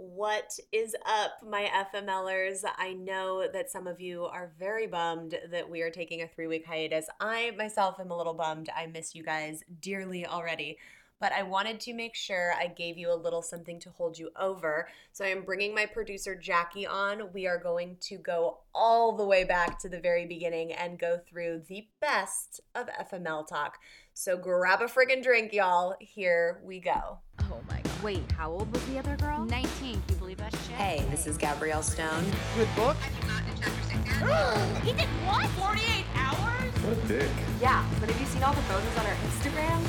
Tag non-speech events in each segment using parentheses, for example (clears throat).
What is up, my FMLers? I know that some of you are very bummed that we are taking a three week hiatus. I myself am a little bummed. I miss you guys dearly already. But I wanted to make sure I gave you a little something to hold you over. So I am bringing my producer Jacque on. We are going to go all the way back to the very beginning and go through the best of FML talk. So grab a friggin' drink, y'all. Here we go. Oh my god. Wait, how old was the other girl? 19. Can you believe that shit? Hey, this is Gabrielle Stone. Good book? (gasps) He did what? 48 hours? What a dick. Yeah, but have you seen all the photos on her Instagram?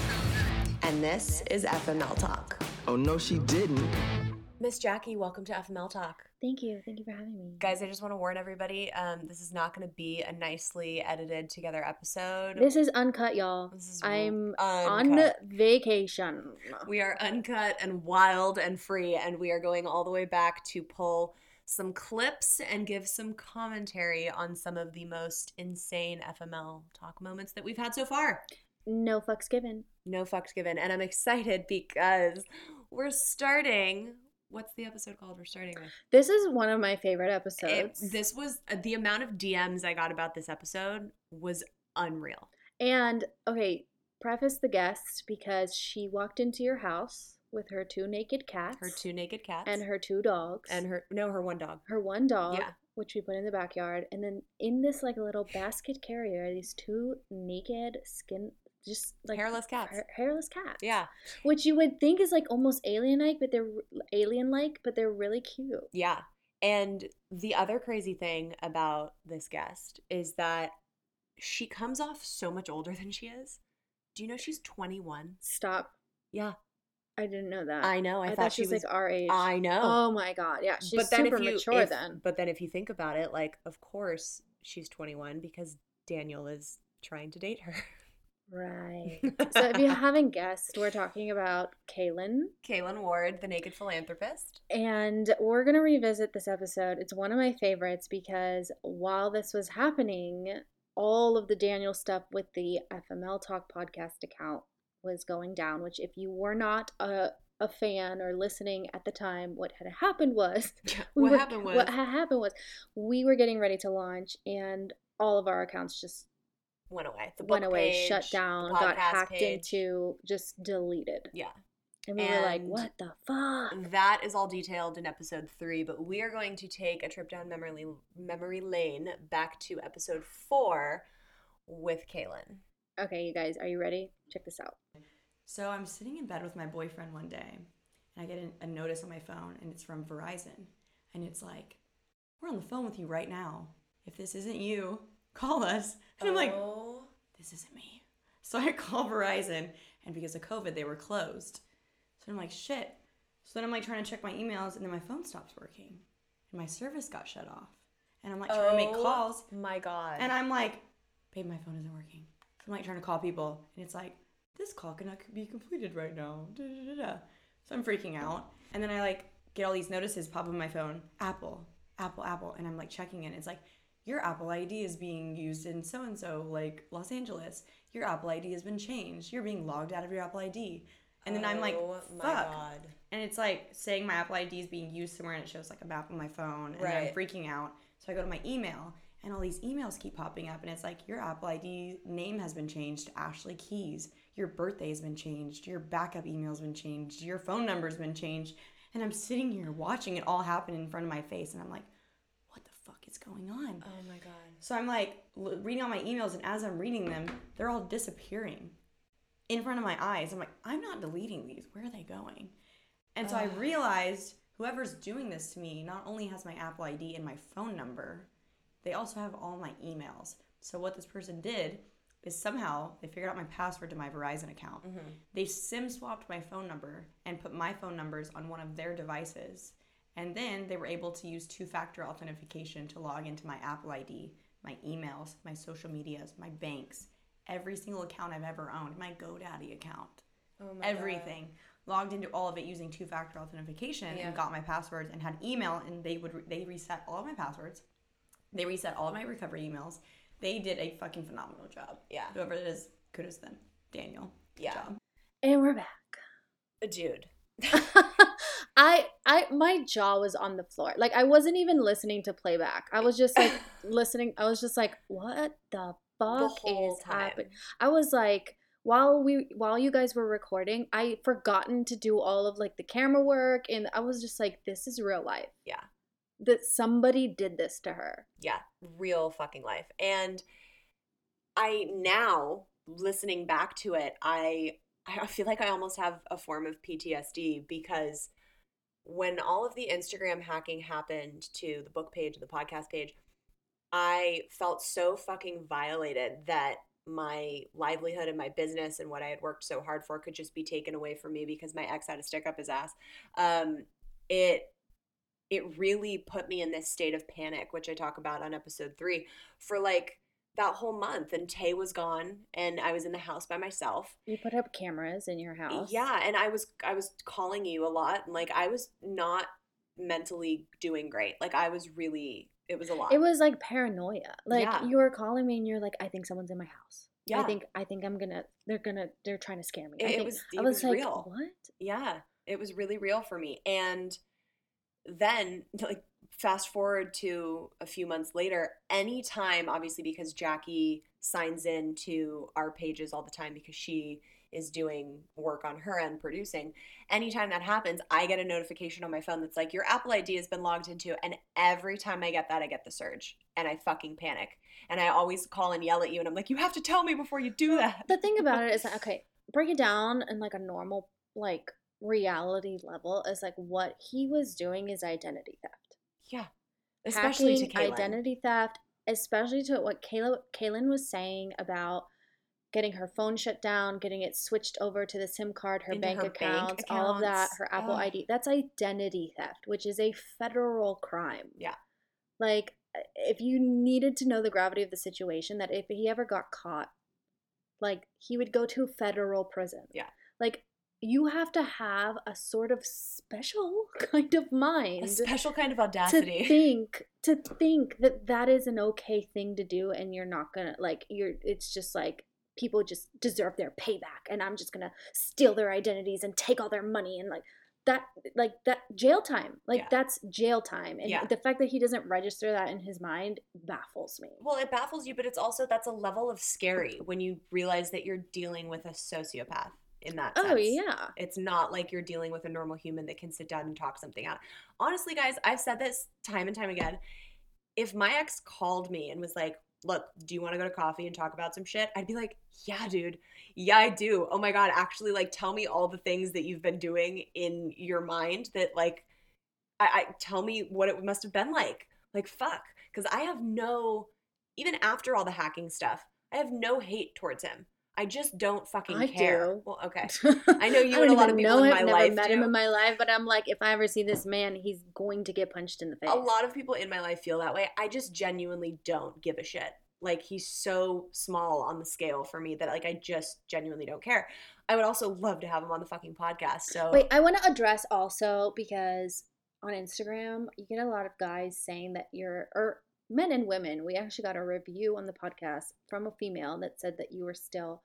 And this is FML Talk. Oh, no, she didn't. Miss Jacque, welcome to FML Talk. Thank you. Thank you for having me. Guys, I just want to warn everybody um, this is not going to be a nicely edited together episode. This is uncut, y'all. This is I'm uncut. on vacation. We are uncut and wild and free, and we are going all the way back to pull some clips and give some commentary on some of the most insane FML talk moments that we've had so far. No fucks given. No fucks given. And I'm excited because we're starting. What's the episode called we're starting with? This is one of my favorite It, episodes. this was uh, the amount of DMs I got about this episode was unreal. and okay, preface the guest because she walked into your house with her two naked cats, Her two naked cats and her two dogs, and her no, her one dog. her one dog, Yeah. Which we put in the backyard, and then in this like little basket carrier, are these two naked skin, just like Hairless cats. ha- hairless cats. Yeah, which you would think is like almost alien-like, but they're alien-like, but they're really cute. yeah. And the other crazy thing about this guest is that she comes off so much older than she is. Do you know she's 21? Stop. Yeah, I didn't know that. I know. I, I, thought, she was, like our age. I know. Oh my god, yeah, she's super mature if- then. But then if you think about it, like, of course she's 21 because Daniel is trying to date her. Right. so if you (laughs) haven't guessed, we're talking about Kaylen, Kaylen Ward, the naked philanthropist. and we're gonna revisit this episode. It's one of my favorites because while this was happening, all of the Daniel stuff with the FML Talk podcast account was going down. Which, if you were not a a fan or listening at the time, what had happened was (laughs) we what were- happened was what had happened was we were getting ready to launch and all of our accounts just went away. The went away page, shut down got hacked page. into just deleted Yeah. and we were like what the fuck That is all detailed in episode three, but we are going to take a trip down memory memory lane back to episode four with Kaylen. Okay you guys are you ready check this out So I'm sitting in bed with my boyfriend one day, and I get a, notice on my phone, and it's from Verizon. And it's like, We're on the phone with you right now. If this isn't you, call us. And I'm like, oh, This isn't me. So I (laughs) call Verizon, and because of COVID, they were closed. So I'm like, Shit. So then I'm like trying to check my emails, and then my phone stops working, and my service got shut off. And I'm like trying to make Oh calls, my god. and I'm like, babe, my phone isn't working. I'm like trying to call people, and it's like, this call cannot be completed right now. Da, da, da, da. So I'm freaking out. And then I like get all these notices pop up on my phone Apple, Apple, Apple. And I'm like checking it. It's like, your Apple ID is being used in so and so, like Los Angeles. Your Apple ID has been changed. You're being logged out of your Apple ID. And then I'm like, Oh my fuck. god. And it's like saying my Apple ID is being used somewhere and it shows like a map on my phone. And then I'm freaking out. So I go to my email and all these emails keep popping up and it's like your Apple ID name has been changed to Ashley Keys. Your birthday has been changed. Your backup email's been changed. Your phone number's been changed. And I'm sitting here watching it all happen in front of my face and I'm like, what the fuck is going on? Oh my god. So I'm like reading all my emails, and as I'm reading them, they're all disappearing in front of my eyes. I'm like, I'm not deleting these. Where are they going? And so I realized whoever's doing this to me not only has my Apple ID and my phone number, they also have all my emails. So what this person did is somehow they figured out my password to my Verizon account. Mm-hmm. They SIM swapped my phone number and put my phone numbers on one of their devices. And then they were able to use two factor authentication to log into my Apple ID, my emails, my social medias, my banks, every single account I've ever owned, my GoDaddy account, Oh my everything. Logged into all of it using two factor authentication Yeah. and got my passwords and had email and they would re- they reset all of my passwords. They reset all of my recovery emails. They did a fucking phenomenal job. Yeah. Whoever it is, kudos to them. Daniel. Good Yeah. job. and we're back Dude. (laughs) I I my jaw was on the floor. Like I wasn't even listening to playback. I was just like (laughs) listening. I was just like, what the the fuck whole is happening? I was like, while we while you guys were recording, I forgotten to do all of like the camera work, and I was just like, this is real life. Yeah. That somebody did this to her. Yeah, real fucking life. And I now listening back to it, I I feel like I almost have a form of PTSD because when all of the Instagram hacking happened to the book page, the podcast page, I felt so fucking violated that my livelihood and my business and what I had worked so hard for could just be taken away from me because my ex had to stick up his ass. Um, it it really put me in this state of panic, which I talk about on episode three, for like that whole month. And Tay was gone, and I was in the house by myself. You put up cameras in your house. Yeah, and I was I was calling you a lot, and like I was not mentally doing great. Like I was really, it was a lot. It was like paranoia. Like Yeah. you were calling me and you're like, I think someone's in my house. Yeah. I think I think I'm gonna they're gonna they're trying to scare me. I It- it think, was- I was, was like, real. what? yeah it was really real for me and then like fast forward to a few months later anytime obviously because jacque signs in to our pages all the time because she is doing work on her end producing anytime that happens i get a notification on my phone that's like your apple id has been logged into and every time i get that i get the surge and i fucking panic and i always call and yell at you and i'm like you have to tell me before you do that. The thing about it is that (laughs) okay, break it down in like a normal like reality level is like what he was doing is identity theft. yeah especially to Kaylen. identity theft, especially to what Kayla Kaylen was saying about getting her phone shut down, getting it switched over to the SIM card, her bank her bank accounts, all of that, her Apple Ugh. ID. That's identity theft, which is a federal crime. Yeah. Like uh, if you needed to know the gravity of the situation that if he ever got caught, like he would go to federal prison. Yeah. Like you have to have a sort of special (laughs) kind of mind a special kind of audacity to (laughs) think to think that that is an okay thing to do and you're not gonna like you're it's just like people just deserve their payback and i'm just gonna steal their identities and take all their money and like that like that jail time like Yeah. that's jail time and Yeah. the fact that he doesn't register that in his mind baffles me Well, it baffles you, but it's also that's a level of scary when you realize that you're dealing with a sociopath in that oh, sense. oh yeah It's not like you're dealing with a normal human that can sit down and talk something out. Honestly, guys, I've said this time and time again. If my ex called me and was like, Look, do you want to go to coffee and talk about some shit? I'd be like, Yeah, dude. Yeah, I do. Oh my God. Actually, like, tell me all the things that you've been doing in your mind that, like, I, I tell me what it must have been like. Like, fuck. Because I have no, even after all the hacking stuff, I have no hate towards him. I just don't fucking I care. do. Well, okay. (laughs) I know you don't and a lot of people know in my never life met him in my life but i'm like if i ever see this man he's going to get punched in the face a lot of people in my life feel that way. I just genuinely don't give a shit. Like he's so small on the scale for me that like I just genuinely don't care. I would also love to have him on the fucking podcast. So Wait, I want to address also because on Instagram, you get a lot of guys saying that you're, or men and women, we actually got a review on the podcast from a female that said that you were still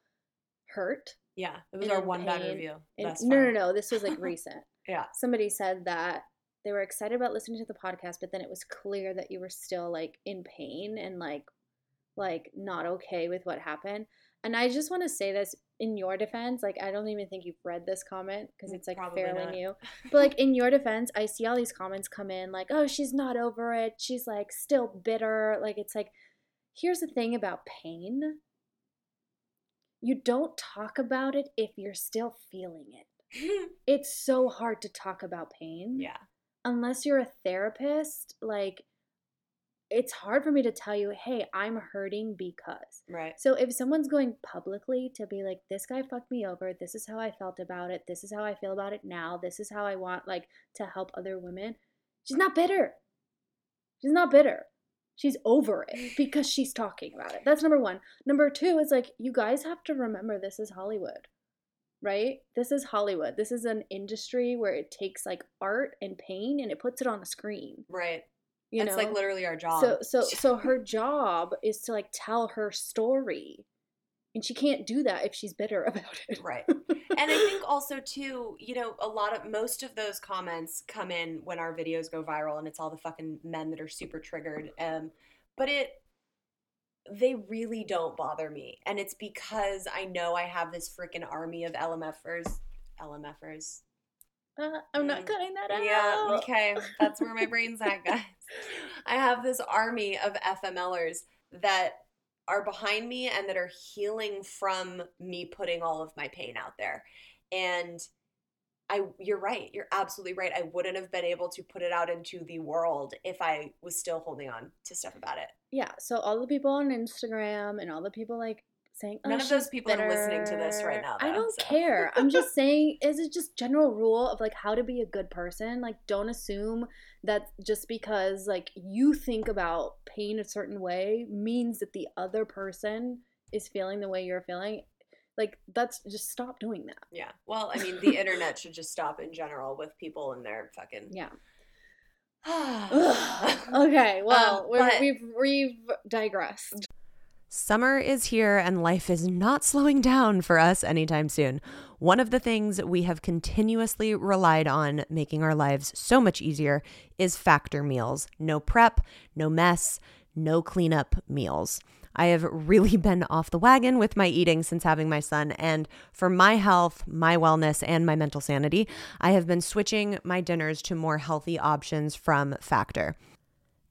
hurt. yeah, it was our one bad review. And, no, no, no, this was like (laughs) recent. Yeah. Somebody said that they were excited about listening to the podcast, but then it was clear that you were still like in pain and like, like not okay with what happened. And I just want to say this in your defense, like I don't even think you've read this comment because Mm, it's like probably fairly not. new. (laughs) But like in your defense, I see all these comments come in like, "Oh, she's not over it. She's like still bitter." Like it's like here's the thing about pain. You don't talk about it if you're still feeling it. (laughs) It's so hard to talk about pain. yeah. Unless you're a therapist, like it's hard for me to tell you, "Hey, I'm hurting because." Right. So if someone's going publicly to be like, this guy fucked me over, this is how I felt about it, this is how I feel about it now, this is how I want like to help other women, she's not bitter. She's not bitter. She's over it because she's talking about it. That's number one. Number two is like, you guys have to remember this is Hollywood, right? This is Hollywood. This is an industry where it takes like art and pain and it puts it on the screen. Right. You It's know? like literally our job. So so so her job is to like tell her story. And she can't do that if she's bitter (laughs) about it. Right. and I think also too, you know, a lot of most of those comments come in when our videos go viral and it's all the fucking men that are super triggered. Um but it they really don't bother me. And it's because I know I have this freaking army of LMFers LMFers. Uh, I'm Mm. not cutting that out. Yeah, okay. That's where my brain's at, guys. (laughs) I have this army of FMLers that are behind me and that are healing from me putting all of my pain out there. And I you're right. You're absolutely right. I wouldn't have been able to put it out into the world if I was still holding on to stuff about it. Yeah, so all the people on Instagram and all the people like saying oh, None of those people are listening to this right bitter." now, I don't so. care. I'm just (laughs) saying, is it just general rule of like how to be a good person? Like, don't assume that just because like you think about pain a certain way means that the other person is feeling the way you're feeling. Like, that's just stop doing that. Yeah. Well, I mean, the (laughs) internet should just stop in general with people and their fucking Yeah. (sighs) (sighs) Okay, well, Um, we're, but- we've we've digressed. Summer is here and life is not slowing down for us anytime soon. One of the things we have continuously relied on making our lives so much easier is factor meals. No prep, no mess, no cleanup meals. I have really (laughs) been off the wagon with my eating since having my son, and for my health, my wellness, and my mental sanity, I have been switching my dinners to more healthy options from Factor.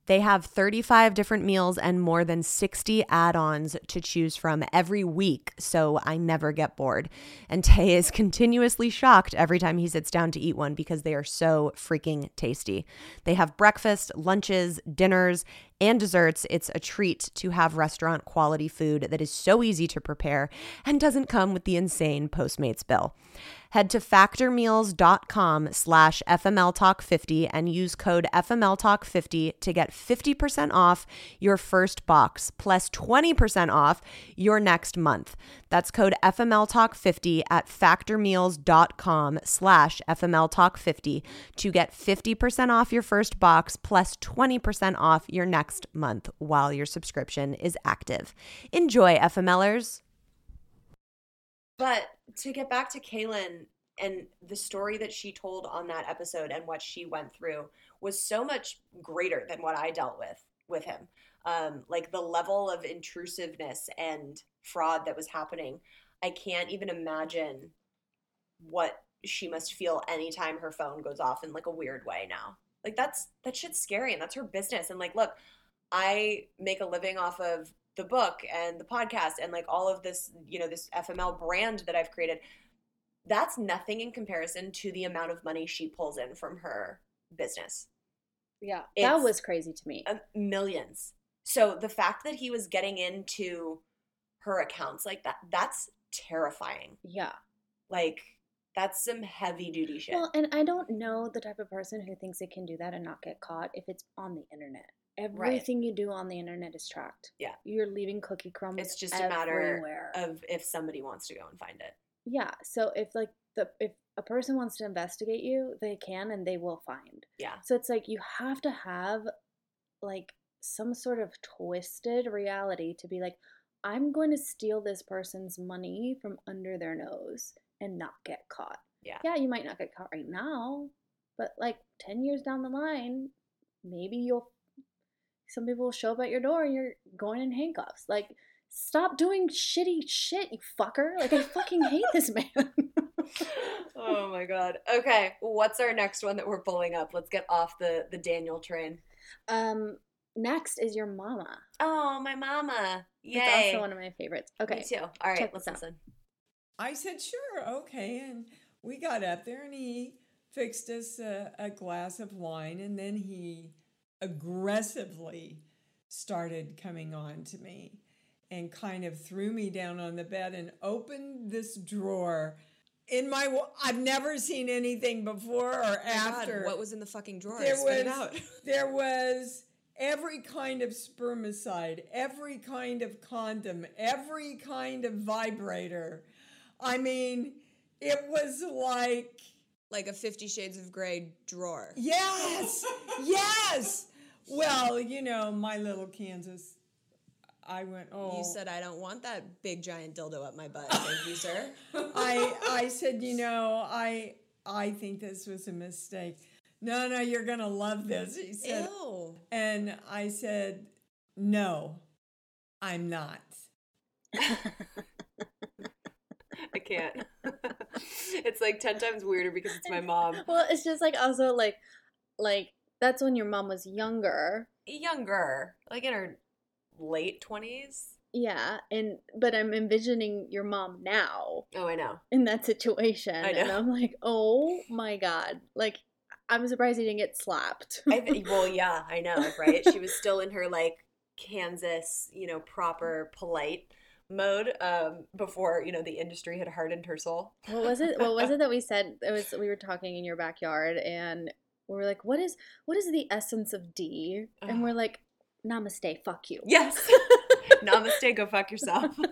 They have 35 different meals and more than 60 add ons to choose from every week, so I never get bored. And (laughs) Tay is continuously shocked every time he sits down to eat one because they are so freaking tasty. They have breakfast, lunches, dinners, and desserts. It's a treat to have restaurant quality food that is so easy to prepare and doesn't come with the insane Postmates bill. Head to factormeals.com slash FMLTalk50 and use code FMLTalk50 to get 50% off your first box plus 20% off your next month. That's code FMLTalk50 at factormeals.com slash FMLTalk50 to get 50% off your first box plus 20% off your next month while your subscription is active. Enjoy, FMLers. But to get back to Kaylen and the story that she told on that episode and what she went through was so much greater than what I dealt with with him. Um, like the level of intrusiveness and fraud that was happening, I can't even imagine what she must feel anytime her phone goes off in like a weird way now. Like that's that shit's scary and that's her business. And like, look, I make a living off of the book and the podcast and like all of this, you know, this FML brand that I've created. That's nothing in comparison to the amount of money she pulls in from her business. Yeah, that was crazy to me. Millions. So the fact that he was getting into her accounts like that, that's terrifying. yeah. Like that's some heavy duty shit. Well, and I don't know the type of person who thinks they can do that and not get caught if it's on the internet. Everything you do on the internet is tracked. Yeah. You're leaving cookie crumbs. it's just a matter of if somebody wants to go and find it. Yeah. So if like the if a person wants to investigate you, they can and they will find. Yeah. So it's like you have to have like some sort of twisted reality to be like, I'm going to steal this person's money from under their nose and not get caught. Yeah. Yeah, you might not get caught right now, but like 10 years down the line, maybe you'll some people will show up at your door and you're going in handcuffs. Like stop doing shitty shit, you fucker. Like I fucking hate this man. (laughs) oh my god. Okay, what's our next one that we're pulling up? Let's get off the the Daniel train. um next is your mama. Oh, my mama. It's Yay. also one of my favorites. Okay. Me too. All right, check let's this out. I said, sure, okay. And we got up there and he fixed us a, a glass of wine and then he aggressively started coming on to me and kind of threw me down on the bed and opened this drawer. In my, I've never seen anything before or oh after. what was in the fucking drawer? there Spit was (laughs) there was every kind of spermicide, every kind of condom, every kind of vibrator. I mean, it was like like a Fifty Shades of Grey drawer. yes, yes. Well, you know, my little Kansas I went, oh. You said I don't want that big giant dildo up my butt. Thank you, sir. (laughs) I I said, you know, I I think this was a mistake. No, no, you're gonna love this. He said, Ew. and I said, no, I'm not. (laughs) Can't. (laughs) it's like 10 times weirder because it's my (laughs) mom. well, it's just like also like like that's when your mom was younger. Younger, like in her late 20s. Yeah, and but I'm envisioning your mom now Oh, I know. in that situation, I and. I'm like, oh my god! Like, I'm surprised he didn't get slapped. (laughs) I well, yeah, I know, right? She was still in her like Kansas, you know, proper polite mode um before, you know, the industry had hardened her soul. what was it? What was it that we (laughs) said? It was we were talking in your backyard, and we were like, what is what is the essence of D? And we're like, namaste, fuck you. Yes. (laughs) Namaste, go fuck yourself. (laughs) um,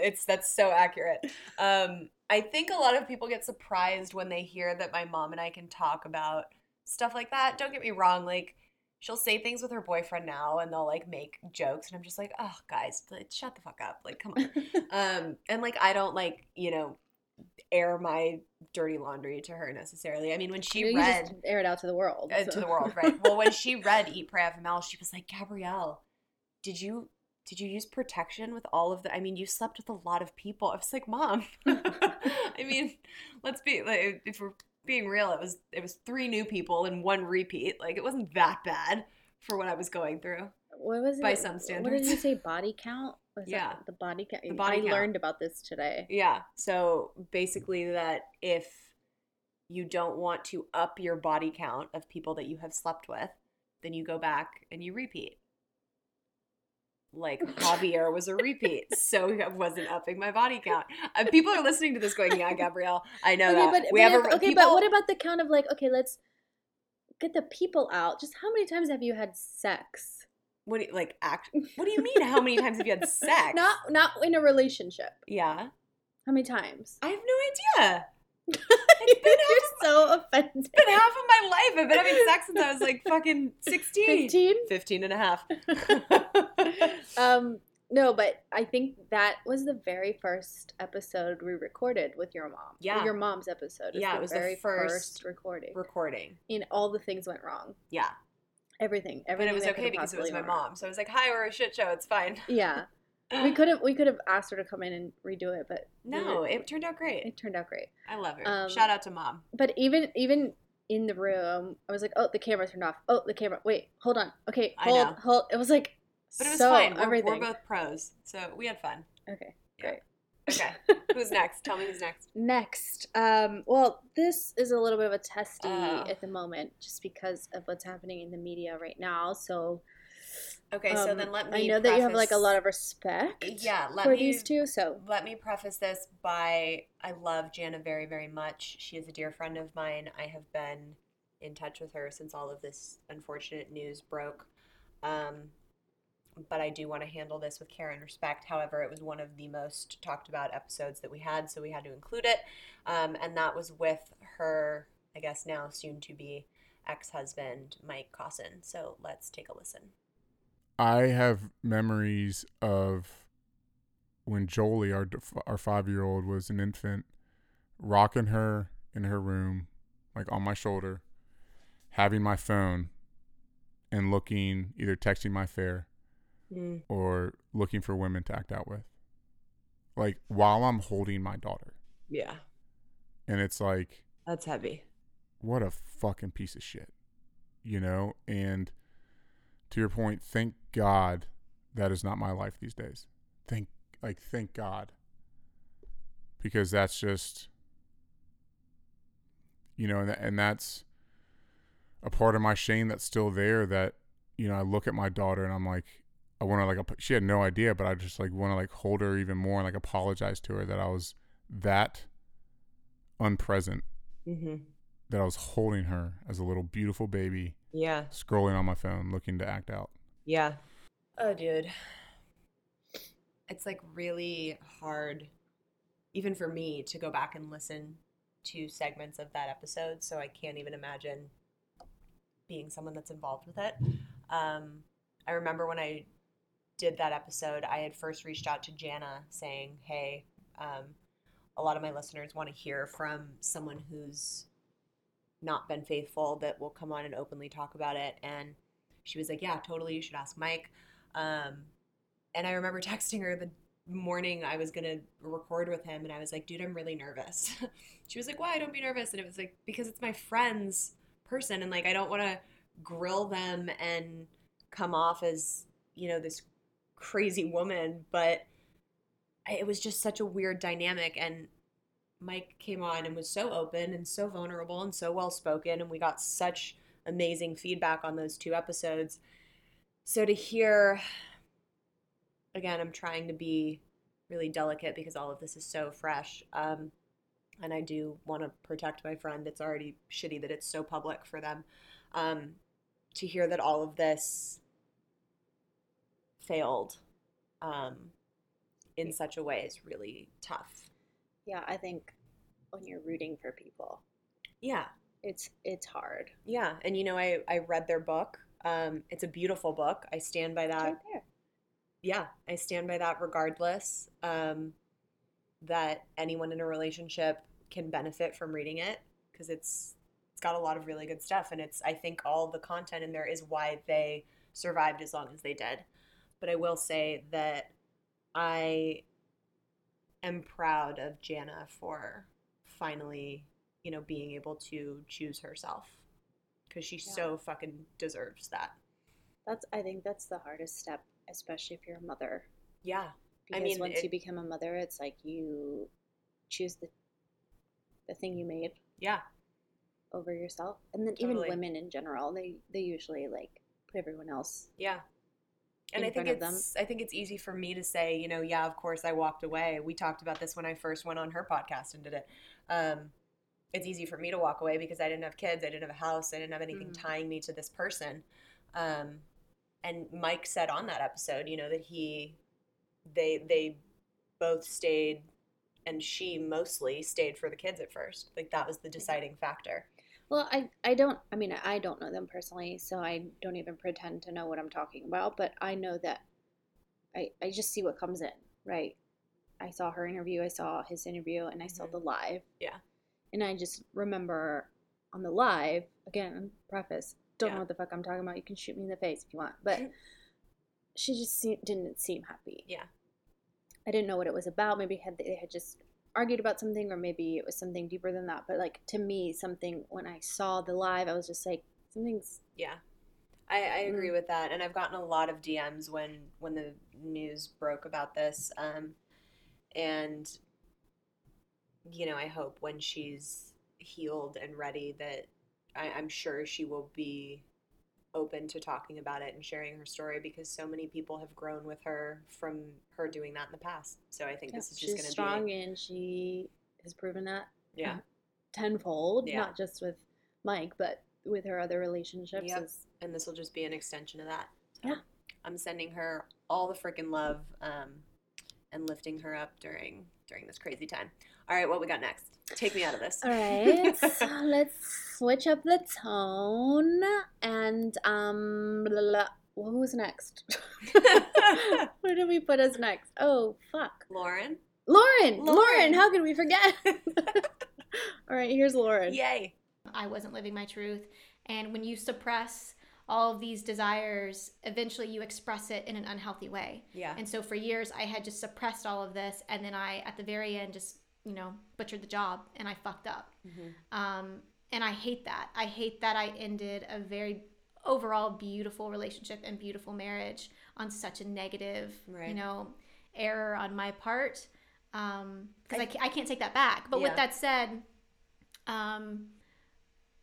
it's that's so accurate. Um, I think a lot of people get surprised when they hear that my mom and I can talk about stuff like that. Don't get me wrong, like she'll say things with her boyfriend now and they'll like make jokes and I'm just like, oh guys, shut the fuck up. Like come on. (laughs) um, and like I don't like, you know, air my dirty laundry to her necessarily. I mean when she You read air it out to the world. uh, to the world, right? (laughs) Well, when she read Eat Pray FML, she was like, Gabrielle, did you did you use protection with all of the? I mean, you slept with a lot of people. I was like, Mom, (laughs) I mean, let's be like, if we're being real, it was it was three new people and one repeat. Like, it wasn't that bad for what I was going through. What was it? By some standards? What did you say? Body count? (laughs) Was that Yeah. the body count. The body I count. learned about this today. Yeah. So basically, that if you don't want to up your body count of people that you have slept with, then you go back and you repeat. Like (laughs) Javier was a repeat, so I wasn't upping my body count. Uh, people are listening to this going, "Yeah, Gabrielle, I know okay, that." but, we but have if- a, okay, people, but what about the count of like, okay, let's get the people out. Just how many times have you had sex? what do you, like act? What do you mean? How many times have you had (laughs) sex? Not not in a relationship. yeah, How many times? I have no idea. (laughs) You're so offended. It's been half of my life. I've been having sex since I was like fucking 16. 15? 15 and a half. (laughs) (laughs) Um, no, but I think that was the very first episode we recorded with your mom. Yeah. Your mom's episode. Yeah, it was the very first recording. Recording. and all the things went wrong. Yeah. Everything. But Everything. it was okay because it was my gone wrong. mom. So I was like, hi, we're a shit show. It's fine. Yeah. We could have we could have asked her to come in and redo it, but No, it turned out great. it turned out great. I love her. Um, Shout out to mom. But even even in the room, I was like, "Oh, the camera turned off. Oh, the camera. Wait, hold on. Okay, hold, hold." It was like, But it was so fine. We're, we're both pros. So we had fun. okay. Yeah. Great. Okay. (laughs) who's next? Tell me who's next. Next, um, well, this is a little bit of a testy Oh. at the moment, just because of what's happening in the media right now. So, Okay, so um, then let me. I know that you have like a lot of respect. Yeah, let for me these two. So, let me preface this by I love Jana very, very much. She is a dear friend of mine. I have been in touch with her since all of this unfortunate news broke. Um, but I do want to handle this with care and respect. However, it was one of the most talked about episodes that we had, so we had to include it. Um, and that was with her, I guess now soon to be ex husband, Mike Caussin. So let's take a listen. I have memories of when Jolie, our our five year old, was an infant, rocking her in her room, like on my shoulder, having my phone, and looking either texting my fare mm. or looking for women to act out with, like while I'm holding my daughter, Yeah, and it's like that's heavy. what a fucking piece of shit, you know? And to your point, thank God that is not my life these days. Thank, like, thank God. Because that's just, you know, and, and that's a part of my shame that's still there that, you know, I look at my daughter and I'm like, I want to, like, she had no idea, but I just, like, want to, like, hold her even more and, like, apologize to her that I was that unpresent Mm-hmm. that I was holding her as a little beautiful baby, Yeah. scrolling on my phone, looking to act out. Yeah. Oh, dude. It's like really hard, even for me, to go back and listen to segments of that episode. So I can't even imagine being someone that's involved with it. Um, I remember when I did that episode, I had first reached out to Jana saying, "Hey, um, a lot of my listeners want to hear from someone who's not been faithful that will come on and openly talk about it." And she was like, "Yeah, totally. You should ask Mike." Um, and I remember (laughs) texting her the morning I was gonna record with him, and I was like, "Dude, I'm really nervous." (laughs) she was like, "Why? Don't be nervous." And it was like because it's my friend's person, and like I don't want to grill them and come off as you know this crazy woman, but it was just such a weird dynamic and Mike came on and was so open and so vulnerable and so well spoken and we got such amazing feedback on those two episodes. So to hear again, I'm trying to be really delicate because all of this is so fresh. Um, and I do want to protect my friend. It's already shitty that it's so public for them. Um, to hear that all of this failed um, in such a way is really tough. Yeah, I think when you're rooting for people, Yeah, it's it's hard. yeah. And you know, I, I read their book. Um, it's a beautiful book. I stand by that. right yeah, I stand by that regardless. Um, that anyone in a relationship can benefit from reading it because it's it's got a lot of really good stuff, and it's I think all the content in there is why they survived as long as they did. But I will say that I am proud of Jana for finally, you know, being able to choose herself because she Yeah. so fucking deserves that. That's I think that's the hardest step, especially if you're a mother. Yeah, Because I mean, once it- you become a mother, it's like you choose the the thing you made yeah, over yourself. And then Totally. even women in general, they they usually like put everyone else. Yeah. And I think it's I think it's easy for me to say, you know, yeah, of course I walked away. We talked about this when I first went on her podcast and did it. Um, it's easy for me to walk away because I didn't have kids, I didn't have a house, I didn't have anything Mhm. tying me to this person. Um, and Mike said on that episode, you know, that he they they both stayed and she mostly stayed for the kids at first. Like that was the deciding factor. Well, I I don't I mean I don't know them personally, so I don't even pretend to know what I'm talking about, but I know that I I just see what comes in, right? I saw her interview, I saw his interview, and I saw Mhm. the live. Yeah. And I just remember on the live, again, preface, don't Yeah. know what the fuck I'm talking about. You can shoot me in the face if you want, but (laughs) she just se- didn't seem happy. Yeah. I didn't know what it was about. Maybe had they had just argued about something, or maybe it was something deeper than that. But like to me, something when I saw the live, I was just like, something's Yeah, I, I agree Mm. with that, and I've gotten a lot of DMs when when the news broke about this, um, and you know, I hope when she's healed and ready that I, I'm sure she will be open to talking about it and sharing her story because so many people have grown with her from her doing that in the past. So I think yeah, this is just going to be strong and she has proven that yeah, tenfold, Yeah. not just with Mike, but with her other relationships. Yep. is- and this will just be an extension of that. So Yeah. I'm sending her all the freaking love um, and lifting her up during during this crazy time. All right, what we got next? Take me out of this. All right, so (laughs) let's switch up the tone and um, blah, blah, blah. Well, who's next? (laughs) Where did we put us next? Oh, fuck. Lauren, Lauren! Lauren, Lauren. how could we forget? (laughs) All right, here's Lauren. yay! I wasn't living my truth. And when you suppress all of these desires, eventually you express it in an unhealthy way. Yeah, And so for years, I had just suppressed all of this. And then I, at the very end, just, you know, butchered the job and I fucked up. Mhm. Um, and I hate that. I hate that I ended a very overall beautiful relationship and beautiful marriage on such a negative, Right. you know, error on my part. Um, because I, I- I can't take that back. But Yeah. with that said, um,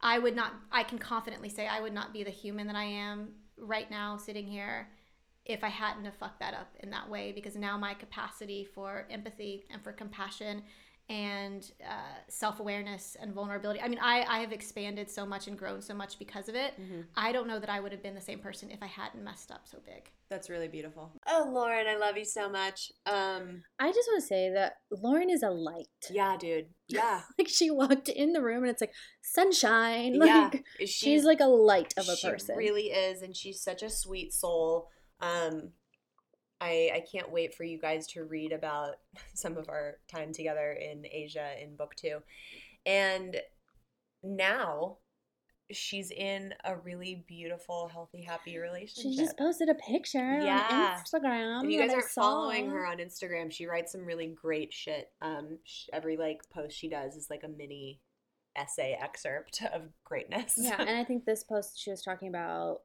I would not, I can confidently say I would not be the human that I am right now sitting here if I hadn't have fucked that up in that way because now my capacity for empathy and for compassion and uh, self-awareness and vulnerability i mean I, I have expanded so much and grown so much because of it Mhm. i don't know that i would have been the same person if i hadn't messed up so big that's really beautiful. Oh, Lauren, I love you so much. Um, I just want to say that Lauren is a light. yeah, dude. Yeah, (laughs) Like she walked in the room and it's like sunshine. yeah. Like She's, she's like a light of a she person. really is, and she's such a sweet soul. Um, I, I can't wait for you guys to read about (laughs) some of our time together in Asia in book two. And now she's in a really beautiful, healthy, happy relationship. She just posted a picture Yeah. on Instagram. if you guys aren't following her on Instagram, she writes some really great shit. Um, sh- every like post she does is like a mini essay excerpt of greatness. Yeah, and I (laughs) think this post she was talking about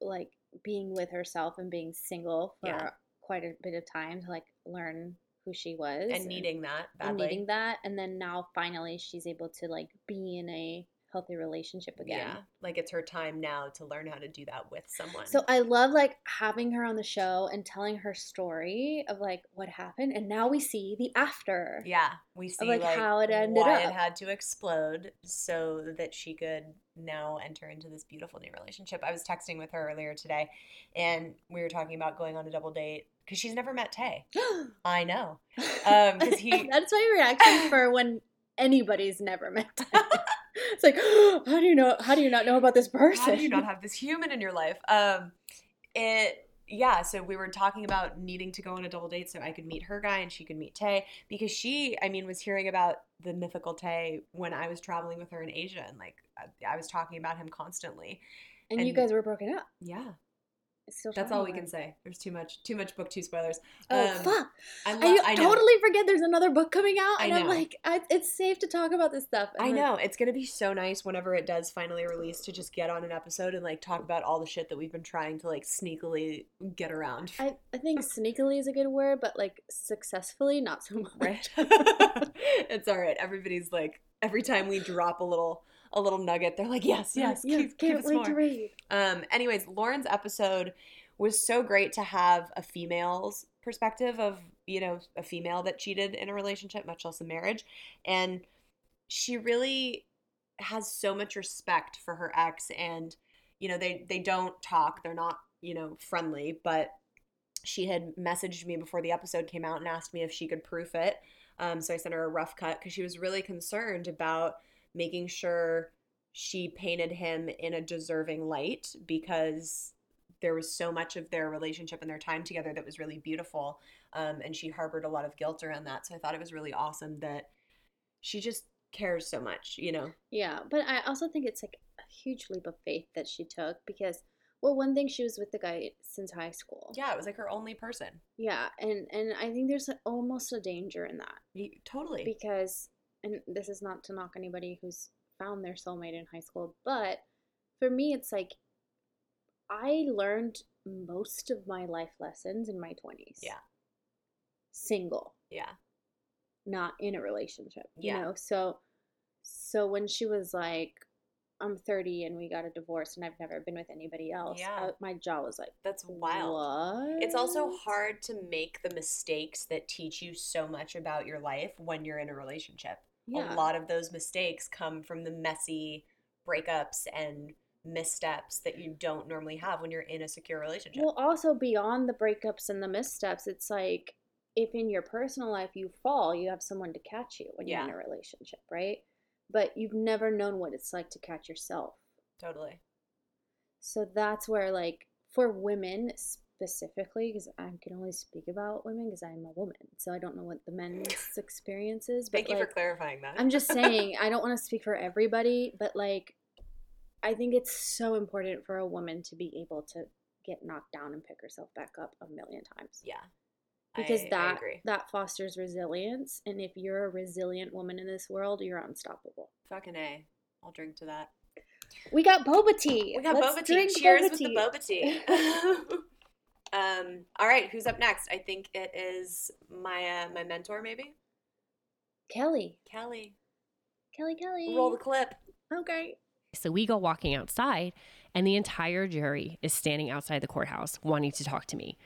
like being with herself and being single for Yeah. Quite a bit of time to like learn who she was and needing that and needing that and then now finally she's able to like be in a healthy relationship again. Yeah, like it's her time now to learn how to do that with someone. So I love like having her on the show and telling her story of like what happened and now we see the after. yeah, we see like, like, how it ended why up. it had to explode so that she could now enter into this beautiful new relationship. I was texting with her earlier today, and we were talking about going on a double date because she's never met Tay. (gasps) I know, (laughs) um, because he That's my reaction for when anybody's never met. (laughs) them. It's like, (gasps) how do you know? How do you not know about this person? How do you not have this human in your life? Um, it yeah. So we were talking about needing to go on a double date so I could meet her guy and she could meet Tay because she, I mean, was hearing about the mythical Tay when I was traveling with her in Asia and like I- I was talking about him constantly. and, you guys were broken up. Yeah, Still that's all we can say. There's too much, too much book two spoilers. Oh Um, fuck! I, I, lo- I know. totally forget there's another book coming out, I and I'm like, I, it's safe to talk about this stuff. and, I like, know it's gonna be so nice whenever it does finally release to just get on an episode and like talk about all the shit that we've been trying to like sneakily get around. I, I think (laughs) sneakily is a good word, but like successfully, not so much. right (laughs) it's all right everybody's like every time we drop a little a little nugget. They're like yes yes, yes, keep, can't wait more. to read. um anyways lauren's episode was so great to have a female's perspective of you know a female that cheated in a relationship much less a marriage. And she really has so much respect for her ex and you know they they don't talk. They're not you know friendly but she had messaged me before the episode came out and asked me if she could proof it. Um, so i sent her a rough cut because she was really concerned about making sure she painted him in a deserving light because there was so much of their relationship and their time together that was really beautiful um, and she harbored a lot of guilt around that. So i thought it was really awesome that she just cares so much you know? Yeah, but I also think it's like a huge leap of faith that she took because, well, one thing she was with the guy since high school. yeah it was like her only person. Yeah, and and I think there's almost a danger in that. Totally. Because, and this is not to knock anybody who's found their soulmate in high school, but for me, it's like I learned most of my life lessons in my twenties. Yeah. single. yeah not in a relationship Yeah. you know so so when she was like i'm 30 and we got a divorce and i've never been with anybody else Yeah. I- my jaw was like that's wild what It's also hard to make the mistakes that teach you so much about your life when you're in a relationship. Yeah A lot of those mistakes come from the messy breakups and missteps that you don't normally have when you're in a secure relationship. well also beyond the breakups and the missteps it's like if in your personal life you fall you have someone to catch you when you're in a relationship right but you've never known what it's like to catch yourself totally. So that's where, like, for women specifically, because I can only speak about women because I'm a woman, so I don't know what the men's (laughs) experience is. But Thank you for clarifying that. I'm just (laughs) saying, I don't want to speak for everybody, but like, I think it's so important for a woman to be able to get knocked down and pick herself back up a million times yeah. because I, I that agree. that fosters resilience, and if you're a resilient woman in this world, you're unstoppable. Fucking A. I'll drink to that. We got boba tea. We got Let's boba tea. Cheers boba with the boba tea. (laughs) um, all right, who's up next? I think it is my uh, my mentor, maybe Kelly. Kelly. Kelly, Kelly. Roll the clip. Okay. So we go walking outside, and the entire jury is standing outside the courthouse wanting to talk to me.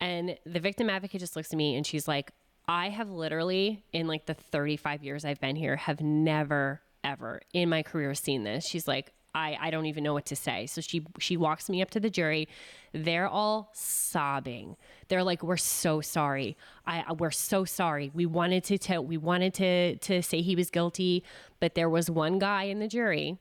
And the victim advocate just looks at me and she's like, I have literally, in like the 35 years I've been here, have never, ever in my career seen this. She's like, I, I don't even know what to say. So she she walks me up to the jury. They're all sobbing. They're like, "We're so sorry. I we're so sorry. We wanted to tell we wanted to to say he was guilty, but there was one guy in the jury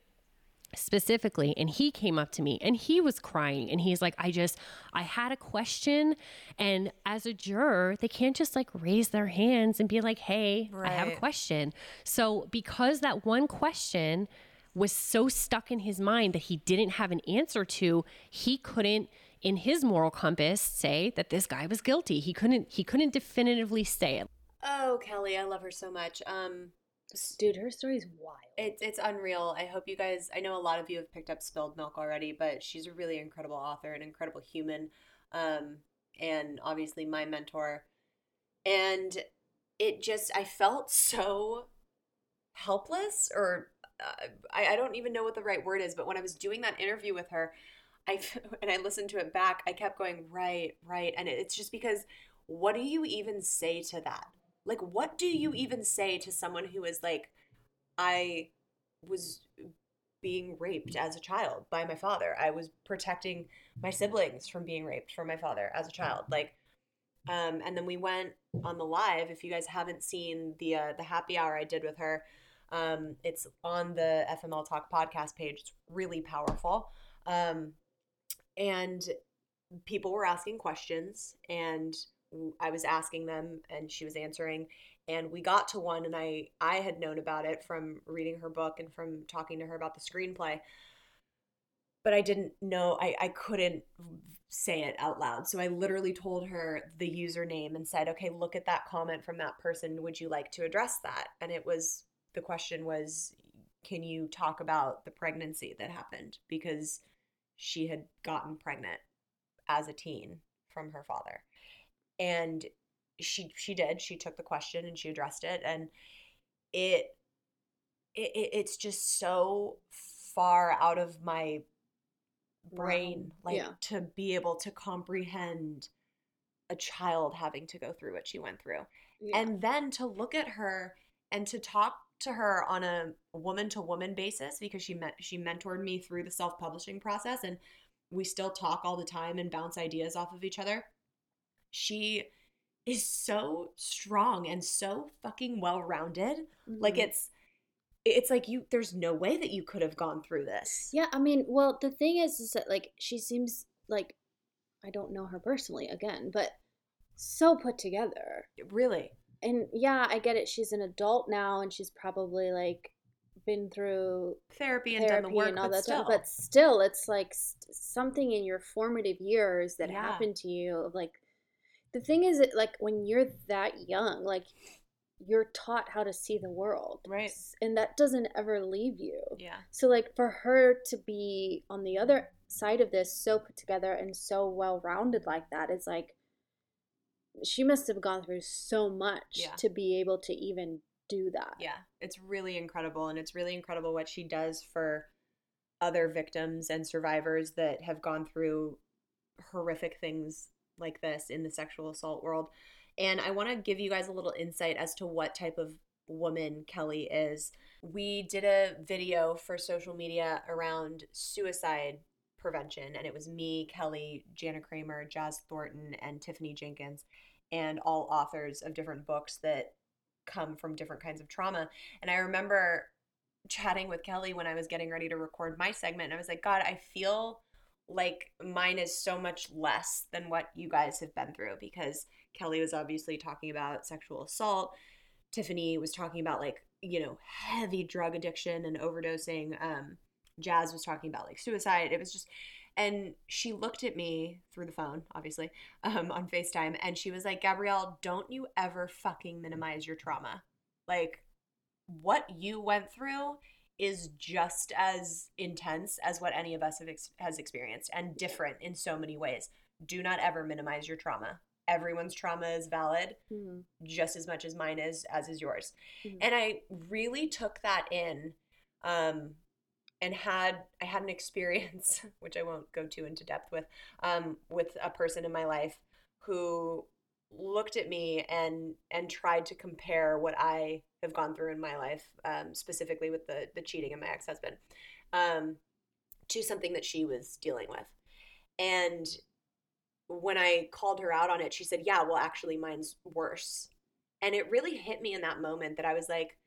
specifically and he came up to me and he was crying and he's like i just i had a question and as a juror they can't just like raise their hands and be like hey i have a question so because that one question was so stuck in his mind that he didn't have an answer to he couldn't in his moral compass say that this guy was guilty he couldn't he couldn't definitively say it Oh, Kelly, I love her so much. Um, Dude, her story's wild. It's it's unreal. I hope you guys. I know a lot of you have picked up Spilled Milk already, but she's a really incredible author, an incredible human, um, and obviously my mentor. And it just, I felt so helpless, or uh, I, I don't even know what the right word is. But when I was doing that interview with her, I (laughs) and I listened to it back, I kept going right, right, and it's just because what do you even say to that? Like, what do you even say to someone who is like, I was being raped as a child by my father. I was protecting my siblings from being raped from my father as a child. Like, um, and then we went on the live. If you guys haven't seen the uh, the happy hour I did with her, um, it's on the FML Talk podcast page. It's really powerful. Um, and people were asking questions, and I was asking them, and she was answering. And we got to one and i i had known about it from reading her book and from talking to her about the screenplay. But i didn't know i i couldn't say it out loud. So i literally told her the username and said okay look at that comment from that person. Would you like to address that? And it was the question was can you talk about the pregnancy that happened? Because she had gotten pregnant as a teen from her father. And she she did. She took the question and she addressed it. And it, it it- it's just so far out of my brain like Yeah. to be able to comprehend a child having to go through what she went through. Yeah. and then to look at her and to talk to her on a woman to woman basis because she met she mentored me through the self-publishing process and we still talk all the time and bounce ideas off of each other she is so strong and so fucking well-rounded like Mhm. it's it's like you there's no way that you could have gone through this Yeah, I mean, well, the thing is, is that like she seems like I don't know her personally again, but so put together. really And yeah, I get it. She's an adult now, and she's probably like been through therapy and done the work and all that still stuff. But still, it's like st- something in your formative years that Yeah. happened to you. Like the thing is, that like when you're that young, like you're taught how to see the world, Right. And that doesn't ever leave you. yeah So like for her to be on the other side of this so put together and so well rounded like that is like she must have gone through so much Yeah. to be able to even do that. Yeah, it's really incredible. And it's really incredible what she does for other victims and survivors that have gone through horrific things like this in the sexual assault world. And I want to give you guys a little insight as to what type of woman Kelly is. We did a video for social media around suicide prevention, and it was me, Kelly, Jana Kramer, Jazz Thornton, and Tiffany Jenkins, and all authors of different books that come from different kinds of trauma. And I remember chatting with Kelly when I was getting ready to record my segment, and I was like, God, I feel like mine is so much less than what you guys have been through because Kelly was obviously talking about sexual assault. Tiffany was talking about like, you know, heavy drug addiction and overdosing. Um, Jazz was talking about like suicide. It was just, and she looked at me through the phone, obviously, (laughs) um, on FaceTime, and she was like, Gabrielle, don't you ever fucking minimize your trauma. Like, what you went through is just as intense as what any of us have ex- has experienced and different in so many ways. Do not ever minimize your trauma. Everyone's trauma is valid Mhm. just as much as mine is as is yours. Mhm. And I really took that in um and had I had an experience (laughs) which I won't go too into depth with um with a person in my life who looked at me and and tried to compare what I have gone through in my life um specifically with the the cheating of my ex-husband um to something that she was dealing with. And when I called her out on it, she said, Yeah, well, actually, mine's worse. And it really hit me in that moment that I was like,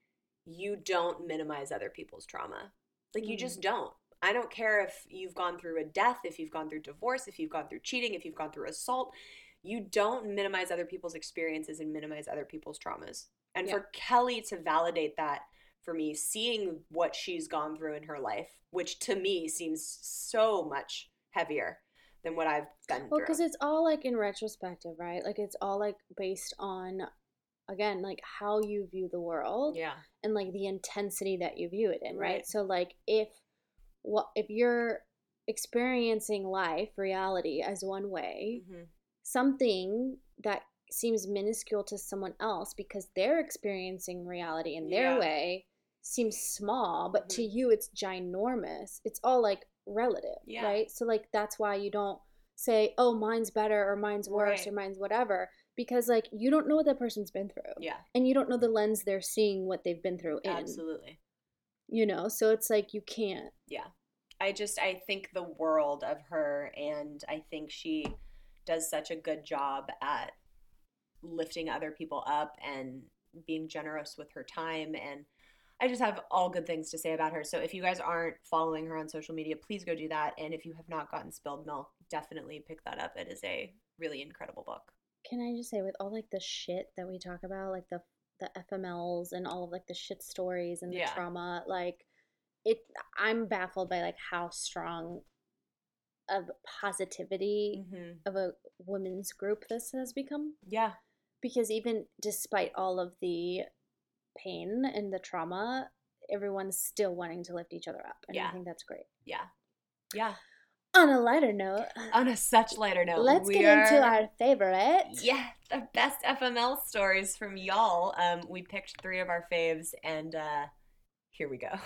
You don't minimize other people's trauma. Like, you Mm. just don't. I don't care if you've gone through a death, if you've gone through divorce, if you've gone through cheating, if you've gone through assault. You don't minimize other people's experiences and minimize other people's traumas. And Yeah. for Kelly to validate that for me, seeing what she's gone through in her life, which to me seems so much heavier than what I've been Well, through. because it's all like in retrospective, right? Like it's all like based on, again, like how you view the world yeah. and like the intensity that you view it in, right? Right. So like if what if you're experiencing life, reality as one way, Mhm. something that seems minuscule to someone else because they're experiencing reality in their Yeah. way seems small, but to you it's ginormous. It's all like relative, Yeah. right? So like that's why you don't say, "Oh, mine's better" or "Mine's worse" Right. or "Mine's whatever," because like you don't know what that person's been through. Yeah. And you don't know the lens they're seeing what they've been through in. Absolutely. You know, so it's like you can't. Yeah. I just I think the world of her and I think she does such a good job at lifting other people up and being generous with her time and I just have all good things to say about her. So if you guys aren't following her on social media, please go do that and if you have not gotten Spilled Milk, definitely pick that up. It is a really incredible book. Can I just say with all like the shit that we talk about, like the the FMLs and all of like the shit stories and the Yeah. trauma, like it I'm baffled by like how strong of positivity Mhm. of a women's group this has become. Yeah. Because even despite all of the pain and the trauma, everyone's still wanting to lift each other up. And I think that's great. Yeah. Yeah. On a lighter note, On a such lighter note, let's we get into our favorite. Yeah, the best FML stories from y'all. Um, we picked three of our faves, and uh, here we go.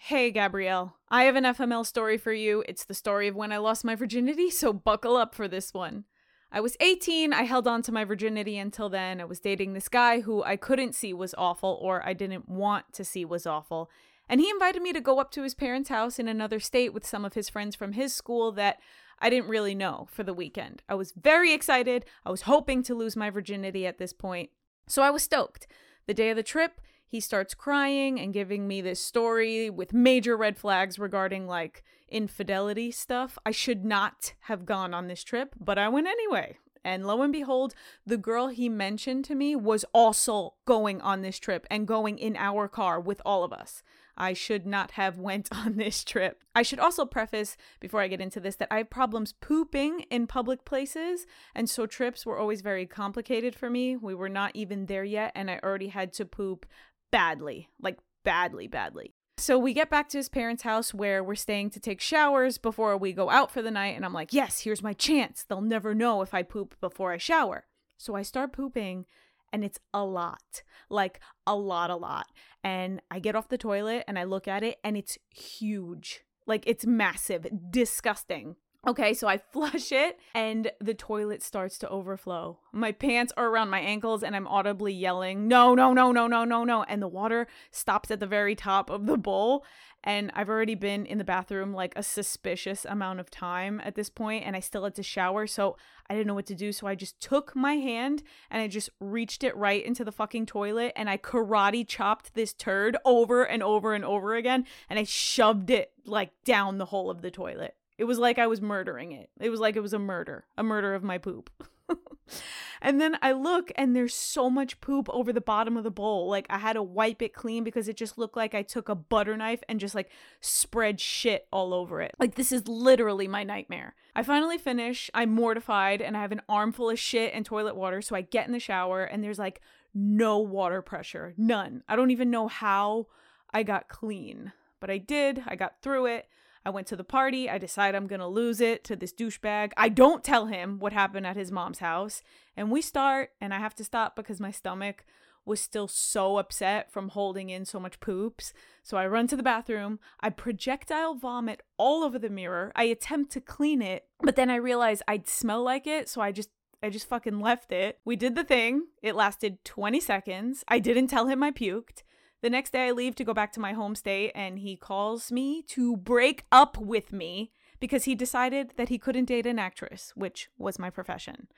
Hey, Gabrielle. I have an FML story for you. It's the story of when I lost my virginity, so buckle up for this one. I was 18. I held on to my virginity until then. I was dating this guy who I couldn't see was awful or I didn't want to see was awful. And he invited me to go up to his parents' house in another state with some of his friends from his school that I didn't really know for the weekend. I was very excited. I was hoping to lose my virginity at this point. So I was stoked. The day of the trip, he starts crying and giving me this story with major red flags regarding like infidelity stuff. I should not have gone on this trip, but I went anyway. And lo and behold, the girl he mentioned to me was also going on this trip and going in our car with all of us. I should not have went (laughs) on this trip. I should also preface before I get into this that I have problems pooping in public places, and so trips were always very complicated for me. We were not even there yet and I already had to poop badly, like badly, badly. So we get back to his parents' house where we're staying to take showers before we go out for the night. And I'm like, yes, here's my chance. They'll never know if I poop before I shower. So I start pooping and it's a lot like a lot, a lot. And I get off the toilet and I look at it and it's huge. Like it's massive, disgusting. Okay, so I (laughs) flush it and the toilet starts to overflow. My pants are around my ankles and I'm audibly yelling, no, no, no, no, no, no, no. And the water stops at the very top of the bowl. And I've already been in the bathroom like a suspicious amount of time at this point, and I still had to shower. So I didn't know what to do. So I just took my hand and I just reached it right into the fucking toilet and I karate chopped this turd over and over and over again. And I shoved it like down the hole of the toilet. It was like I was murdering it. It was like it was a murder, a murder of my poop. (laughs) and then I look and there's so much poop over the bottom of the bowl. Like I had to wipe it clean because it just looked like I took a butter knife and just like spread shit all over it. Like this is literally my nightmare. I finally finish. I'm mortified and I have an armful of shit and toilet water. So I get in the shower and there's like no water pressure. None. I don't even know how I got clean, but I did. I got through it. I went to the party. I decide I'm going to lose it to this douchebag. I don't tell him what happened at his mom's house. And we start, and I have to stop because my stomach was still so upset from holding in so much poops. So I run to the bathroom. I projectile vomit all over the mirror. I attempt to clean it, but then I realize I'd smell like it. So I just I just fucking left it. We did the thing. It lasted 20 seconds. I didn't tell him I puked. The next day, I leave to go back to my home state, and he calls me to break up with me because he decided that he couldn't date an actress, which was my profession.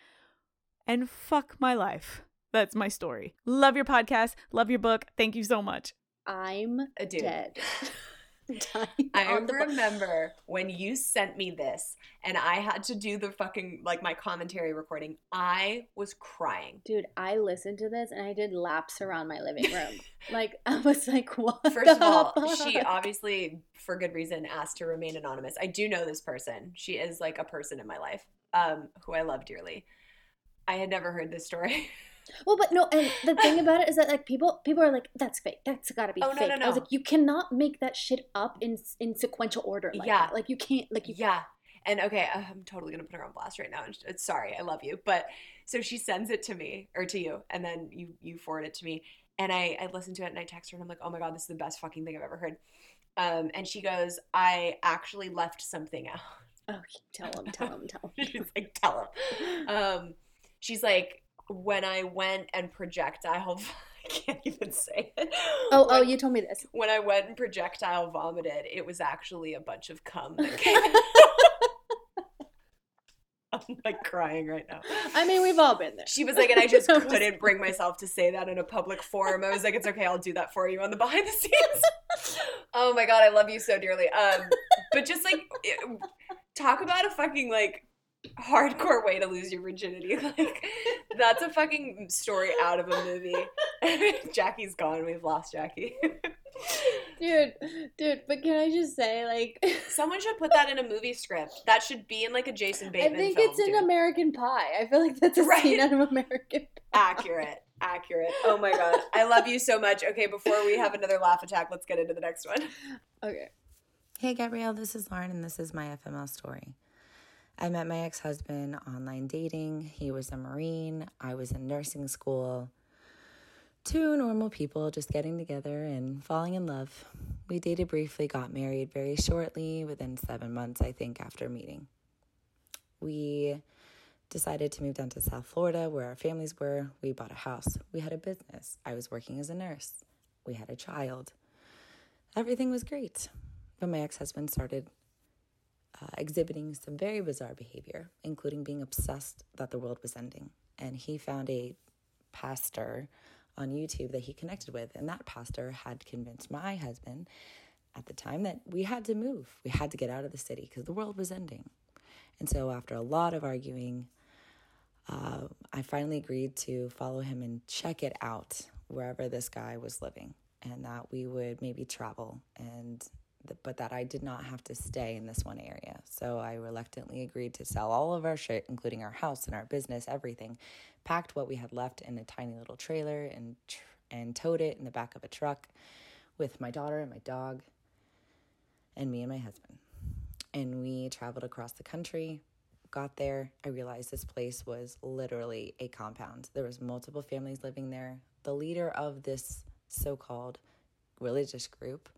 And fuck my life. That's my story. Love your podcast. Love your book. Thank you so much. I'm A dude. dead. (laughs) I on the bu- remember when you sent me this and I had to do the fucking like my commentary recording. I was crying. Dude, I listened to this and I did laps around my living room. (laughs) like I was like, what? First of all, she obviously, for good reason, asked to remain anonymous. I do know this person. She is like a person in my life um, who I love dearly. I had never heard this story. (laughs) Well, but no, and the thing about it is that like people people are like, that's fake. That's gotta be Oh, no, fake. no, I was like, you cannot make that shit up in in sequential order. Like Yeah. that. like you can't like you. yeah. And okay, I'm totally gonna put her on blast right now. And sorry, I love you, but so she sends it to me or to you, and then you you forward it to me, and I I listen to it and I text her and I'm like, oh my god, this is the best fucking thing I've ever heard. Um, and she goes, I actually left something out. Oh, tell him, tell him, tell him. (laughs) she's like, tell him. (laughs) Um, she's like, when I went and projectile, (laughs) I can't even say it. Oh, oh, you told me this. When I went and projectile vomited, it was actually a bunch of cum that came. (laughs) I'm like crying right now. I mean, we've all been there. She was like, and I just (laughs) couldn't bring myself to say that in a public forum. I was like, it's okay, I'll do that for you on the behind the scenes. oh my god, I love you so dearly. Um, but just like, it- talk about a fucking like hardcore way to lose your virginity. (laughs) Like, that's a fucking story out of a movie. (laughs) Jacque's gone. We've lost Jacque. (laughs) dude, dude. But can I just say, like, Someone should put that in a movie script. That should be in like a Jason Bateman. I think film. it's in dude. American Pie. I feel like that's a Right. scene out of American. Pie. accurate accurate oh my god i love you so much okay before we have another laugh attack let's get into the next one Okay. Hey, Gabrielle, this is Lauren, and this is my FML story. I met my ex husband online dating. He was a Marine, I was in nursing school. Two normal people just getting together and falling in love. We dated briefly, got married very shortly, within seven months, I think, after meeting. We decided to move down to South Florida where our families were. We bought a house. We had a business. I was working as a nurse. We had a child. Everything was great. But my ex husband started uh, exhibiting some very bizarre behavior, including being obsessed that the world was ending. And he found a pastor on YouTube that he connected with, and that pastor had convinced my husband at the time that we had to move. We had to get out of the city because the world was ending. And so, after a lot of arguing, uh, I finally agreed to follow him and check it out wherever this guy was living, and that we would maybe travel and but that I did not have to stay in this one area. So I reluctantly agreed to sell all of our shit, including our house and our business, everything, packed what we had left in a tiny little trailer and tr- and towed it in the back of a truck with my daughter and my dog and me and my husband. And we traveled across the country. Got there, I realized this place was literally a compound. There was multiple families living there. The leader of this so-called religious group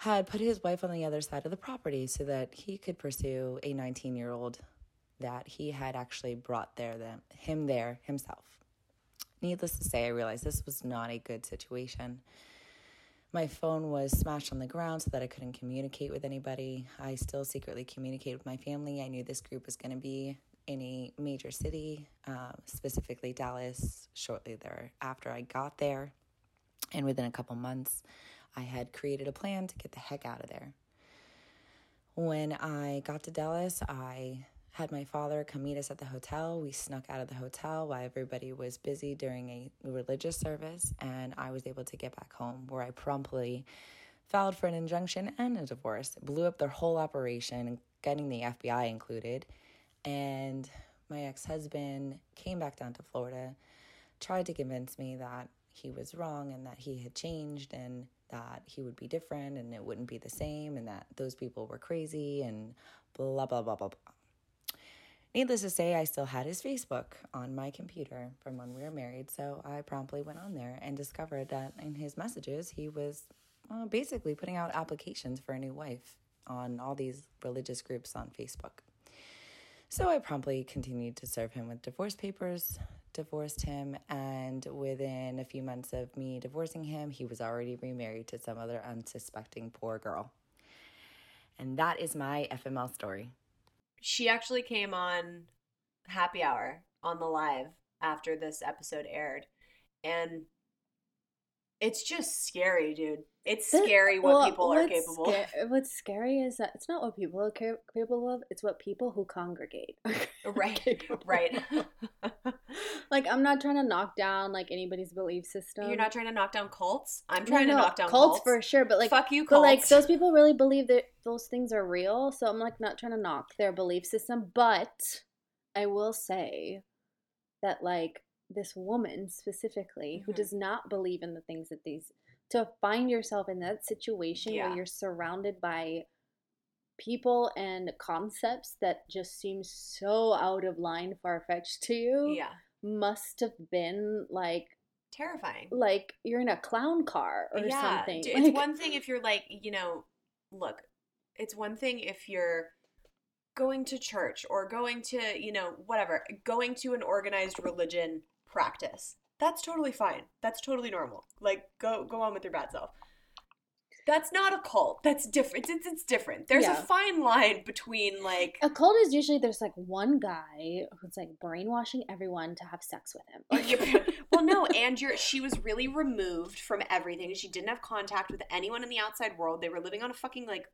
had put his wife on the other side of the property so that he could pursue a 19 year old that he had actually brought there them him there himself. Needless to say, I realized this was not a good situation. My phone was smashed on the ground so that I couldn't communicate with anybody. I still secretly communicated with my family. I knew this group was going to be in a major city, um, specifically Dallas, shortly thereafter I got there. And within a couple months, I had created a plan to get the heck out of there. When I got to Dallas, I had my father come meet us at the hotel. We snuck out of the hotel while everybody was busy during a religious service, and I was able to get back home where I promptly filed for an injunction and a divorce, blew up their whole operation, getting the FBI included. And my ex husband came back down to Florida, tried to convince me that he was wrong and that he had changed and that he would be different and it wouldn't be the same and that those people were crazy and blah, blah, blah, blah, blah. Needless to say, I still had his Facebook on my computer from when we were married, so I promptly went on there and discovered that in his messages, he was uh, basically putting out applications for a new wife on all these religious groups on Facebook. So I promptly continued to serve him with divorce papers, divorced him, and within a few months of me divorcing him, he was already remarried to some other unsuspecting poor girl. And that is my FML story. she actually came on happy hour on the live after this episode aired and It's just scary, dude. It's scary what well, people are capable sca- of. (laughs) Uh, what's scary is that it's not what people are ca- capable of; it's what people who congregate. (laughs) Right, right. (laughs) like, I'm not trying to knock down like anybody's belief system. You're not trying to knock down cults. I'm No, trying to no, knock down cults, cults, for sure, but like, fuck you, but like those people really believe that those things are real. So I'm like not trying to knock their belief system, but I will say that like this woman specifically who Mhm. does not believe in the things that these to find yourself in that situation Yeah. where you're surrounded by people and concepts that just seem so out of line far fetched to you yeah, must have been like terrifying. like you're in a clown car or yeah, something. d- (laughs) Like- It's one thing if you're like, you know, look, it's one thing if you're going to church or going to, you know, whatever, going to an organized religion practice. That's totally fine. That's totally normal. Like go go on with your bad self. That's not a cult. That's different. It's, it's different. There's Yeah. a fine line between like A cult is usually there's like one guy who's like brainwashing everyone to have sex with him. (laughs) Well, no, and you're, she was really removed from everything. She didn't have contact with anyone in the outside world. They were living on a fucking like,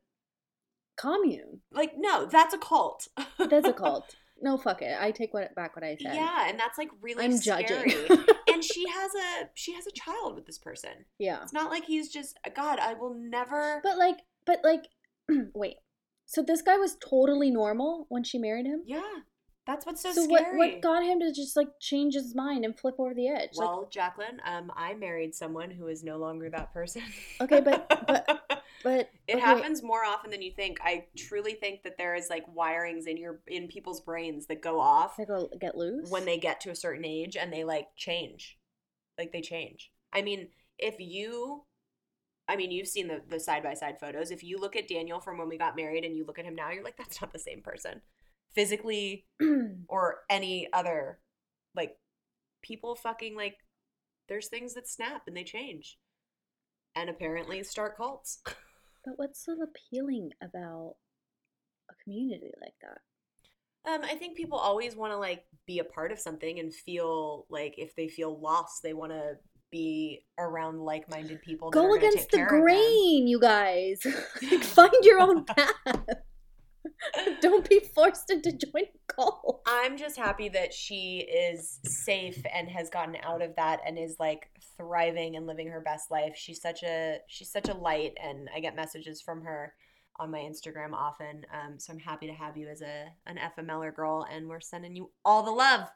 Commune. like no, that's a cult. That's a (laughs) cult. No, fuck it. I take what back what I said. Yeah, and that's like really I'm scary. judging. (laughs) and she has a she has a child with this person. yeah. It's not like he's just God. I will never. But like, but like, (clears throat) wait. So this guy was totally normal when she married him. yeah, that's what's so, scary. So what scary. what got him to just like change his mind and flip over the edge? Like, well, Jacqueline, um, I married someone who is no longer that person. Okay, but- but- (laughs) (laughs) but it okay. happens more often than you think. I truly think that there is like wirings in your in people's brains that go off they go get loose? when they get to a certain age and they like change. Like they change. I mean if you i mean you've seen the the side by side photos. If you look at daniel from when we got married and you look at him now you're like that's not the same person. Physically (clears throat) or any other like people fucking like there's things that snap and they change. And apparently start cults (laughs) But what's so appealing about a community like that? Um, I think people always want to like be a part of something and feel like if they feel lost, they want to be around like-minded people. Go against the care of them. grain, you guys. like, (laughs) (laughs) find your own path. (laughs) Don't be forced into joining a cult. I'm just happy that she is safe and has gotten out of that and is like thriving and living her best life. She's such a she's such a light, and I get messages from her on my Instagram often. Um, so I'm happy to have you as a an FMLer girl, and we're sending you all the love.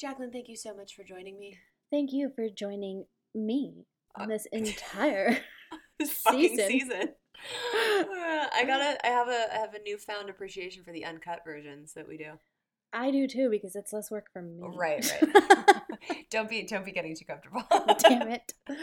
Jacqueline, thank you so much for joining me. Thank you for joining me Uh, on this (laughs) entire (laughs) season. season. (laughs) I gotta. I have a. I have a newfound appreciation for the uncut versions that we do. I do too because it's less work for me. Right, right. (laughs) don't be. Don't be getting too comfortable. (laughs) Damn it. (laughs)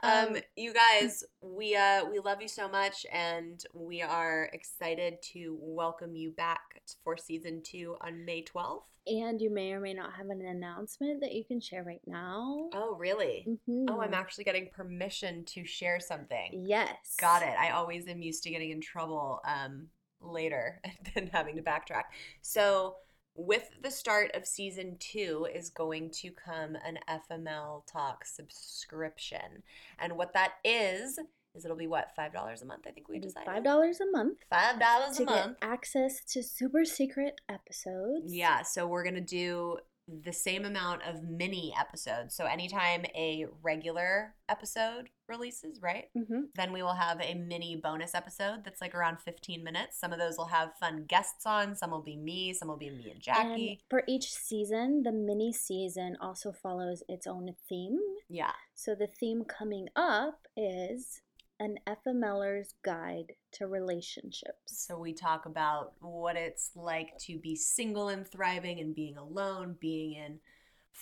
Um, you guys, we uh, we love you so much, and we are excited to welcome you back for season two on May twelfth. And you may or may not have an announcement that you can share right now. Oh, really? Oh, I'm Mhm. actually getting permission to share something. Yes. Got it. I always am used to getting in trouble um, later than having to backtrack. So, with the start of season two, is going to come an FML Talk subscription. And what that is, is it'll be what, $5 a month? I think we decided. Five dollars a month $5 to a month. get access to super secret episodes. Yeah, so we're going to do the same amount of mini episodes. So anytime a regular episode releases, right? Mm-hmm. Then we will have a mini bonus episode that's like around 15 minutes. Some of those will have fun guests on, some will be me, some will be me and And Jacque. for each season, the mini season also follows its own theme. yeah. So the theme coming up is an FMLer's guide to relationships. So we talk about what it's like to be single and thriving and being alone, being in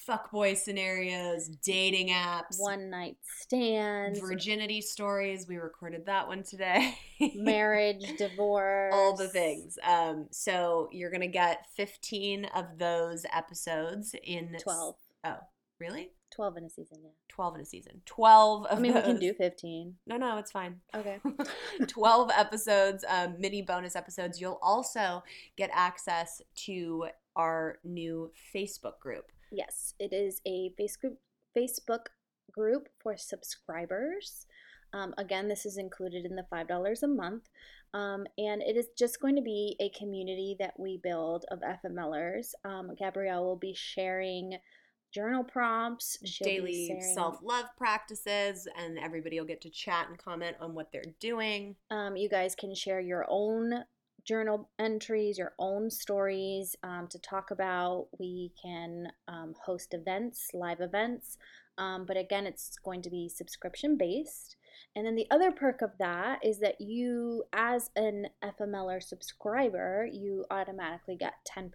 fuckboy scenarios, dating apps, One night stands, virginity stories. We recorded that one today. marriage, divorce, (laughs) all the things. Um, so you're gonna get 15 of those episodes in s- 12. Oh, really? 12 in a season, yeah. 12 in a season. 12 of I mean, we can do 15. No, no, it's fine. Okay. (laughs) (laughs) 12 episodes, um, mini bonus episodes. You'll also get access to our new Facebook group. Yes, it is a Facebook Facebook group for subscribers. Um, again, this is included in the $5 a month. Um, and it is just going to be a community that we build of FMLers. Um, Gabrielle will be sharing journal prompts, Daily self love practices, and everybody will get to chat and comment on what they're doing. Um, you guys can share your own journal entries, your own stories um, to talk about. We can um, host events, live events, um, but again, it's going to be subscription based. And then the other perk of that is that you, as an FMLer subscriber, you automatically get 10%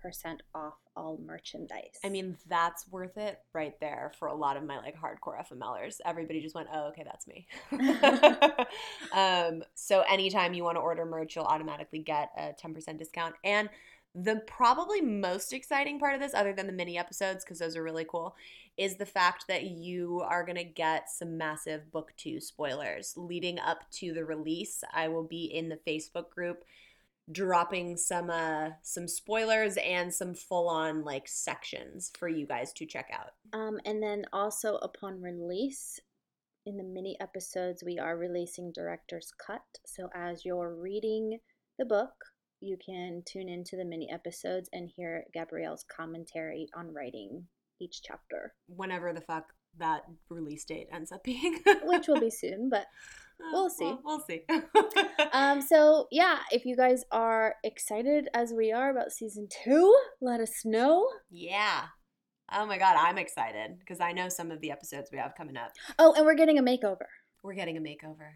off all merchandise. I mean, that's worth it right there for a lot of my like hardcore FMLers. Everybody just went, oh, okay, that's me. (laughs) (laughs) um, so anytime you want to order merch, you'll automatically get a 10% discount. And the probably most exciting part of this, other than the mini episodes, because those are really cool, is the fact that you are going to get some massive book two spoilers leading up to the release. I will be in the Facebook group dropping some uh some spoilers and some full on like sections for you guys to check out. Um, and then also upon release, in the mini episodes, we are releasing director's cut. So as you're reading the book, you can tune into the mini episodes and hear Gabrielle's commentary on writing each chapter, Whenever the fuck that release date ends up being. which will be (laughs) soon, but we'll see. We'll, we'll see. (laughs) Um, so yeah, if you guys are excited as we are about season two, let us know. yeah. Oh my god, I'm excited because I know some of the episodes we have coming up. Oh, and we're getting a makeover. We're getting a makeover.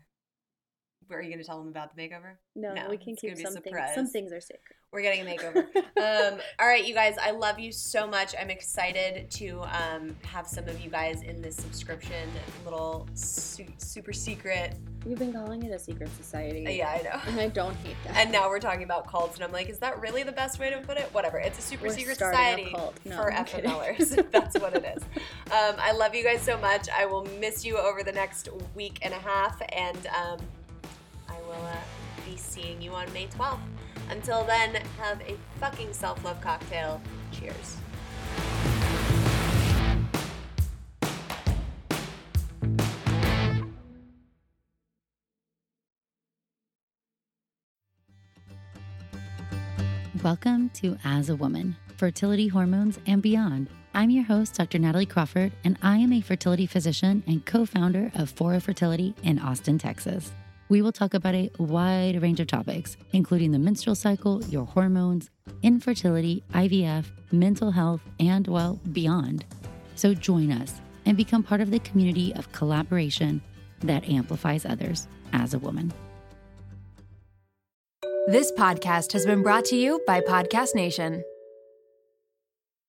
Are you going to tell them about the makeover? No, we can keep gonna be a some things. Some things are secret. We're getting a makeover. (laughs) um, all right, you guys, I love you so much. I'm excited to um, have some of you guys in this subscription little su- super secret. You've been calling it a secret society. Uh, yeah, I know. And I don't hate that. And now we're talking about cults, and I'm like, is that really the best way to put it? Whatever. It's a super We're secret society cult. No, for. FMLers. (laughs) That's what it is. (laughs) Um, I love you guys so much. I will miss you over the next week and a half, and um, will uh, be seeing you on May 12th. Until then, have a fucking self love cocktail. Cheers. Welcome to As a Woman Fertility Hormones and Beyond. I'm your host, Dr. Natalie Crawford, and I am a fertility physician and co founder of Fora Fertility in Austin, Texas. We will talk about a wide range of topics, including the menstrual cycle, your hormones, infertility, IVF, mental health, and, well, beyond. So join us and become part of the community of collaboration that amplifies others as a woman. This podcast has been brought to you by Podcast Nation.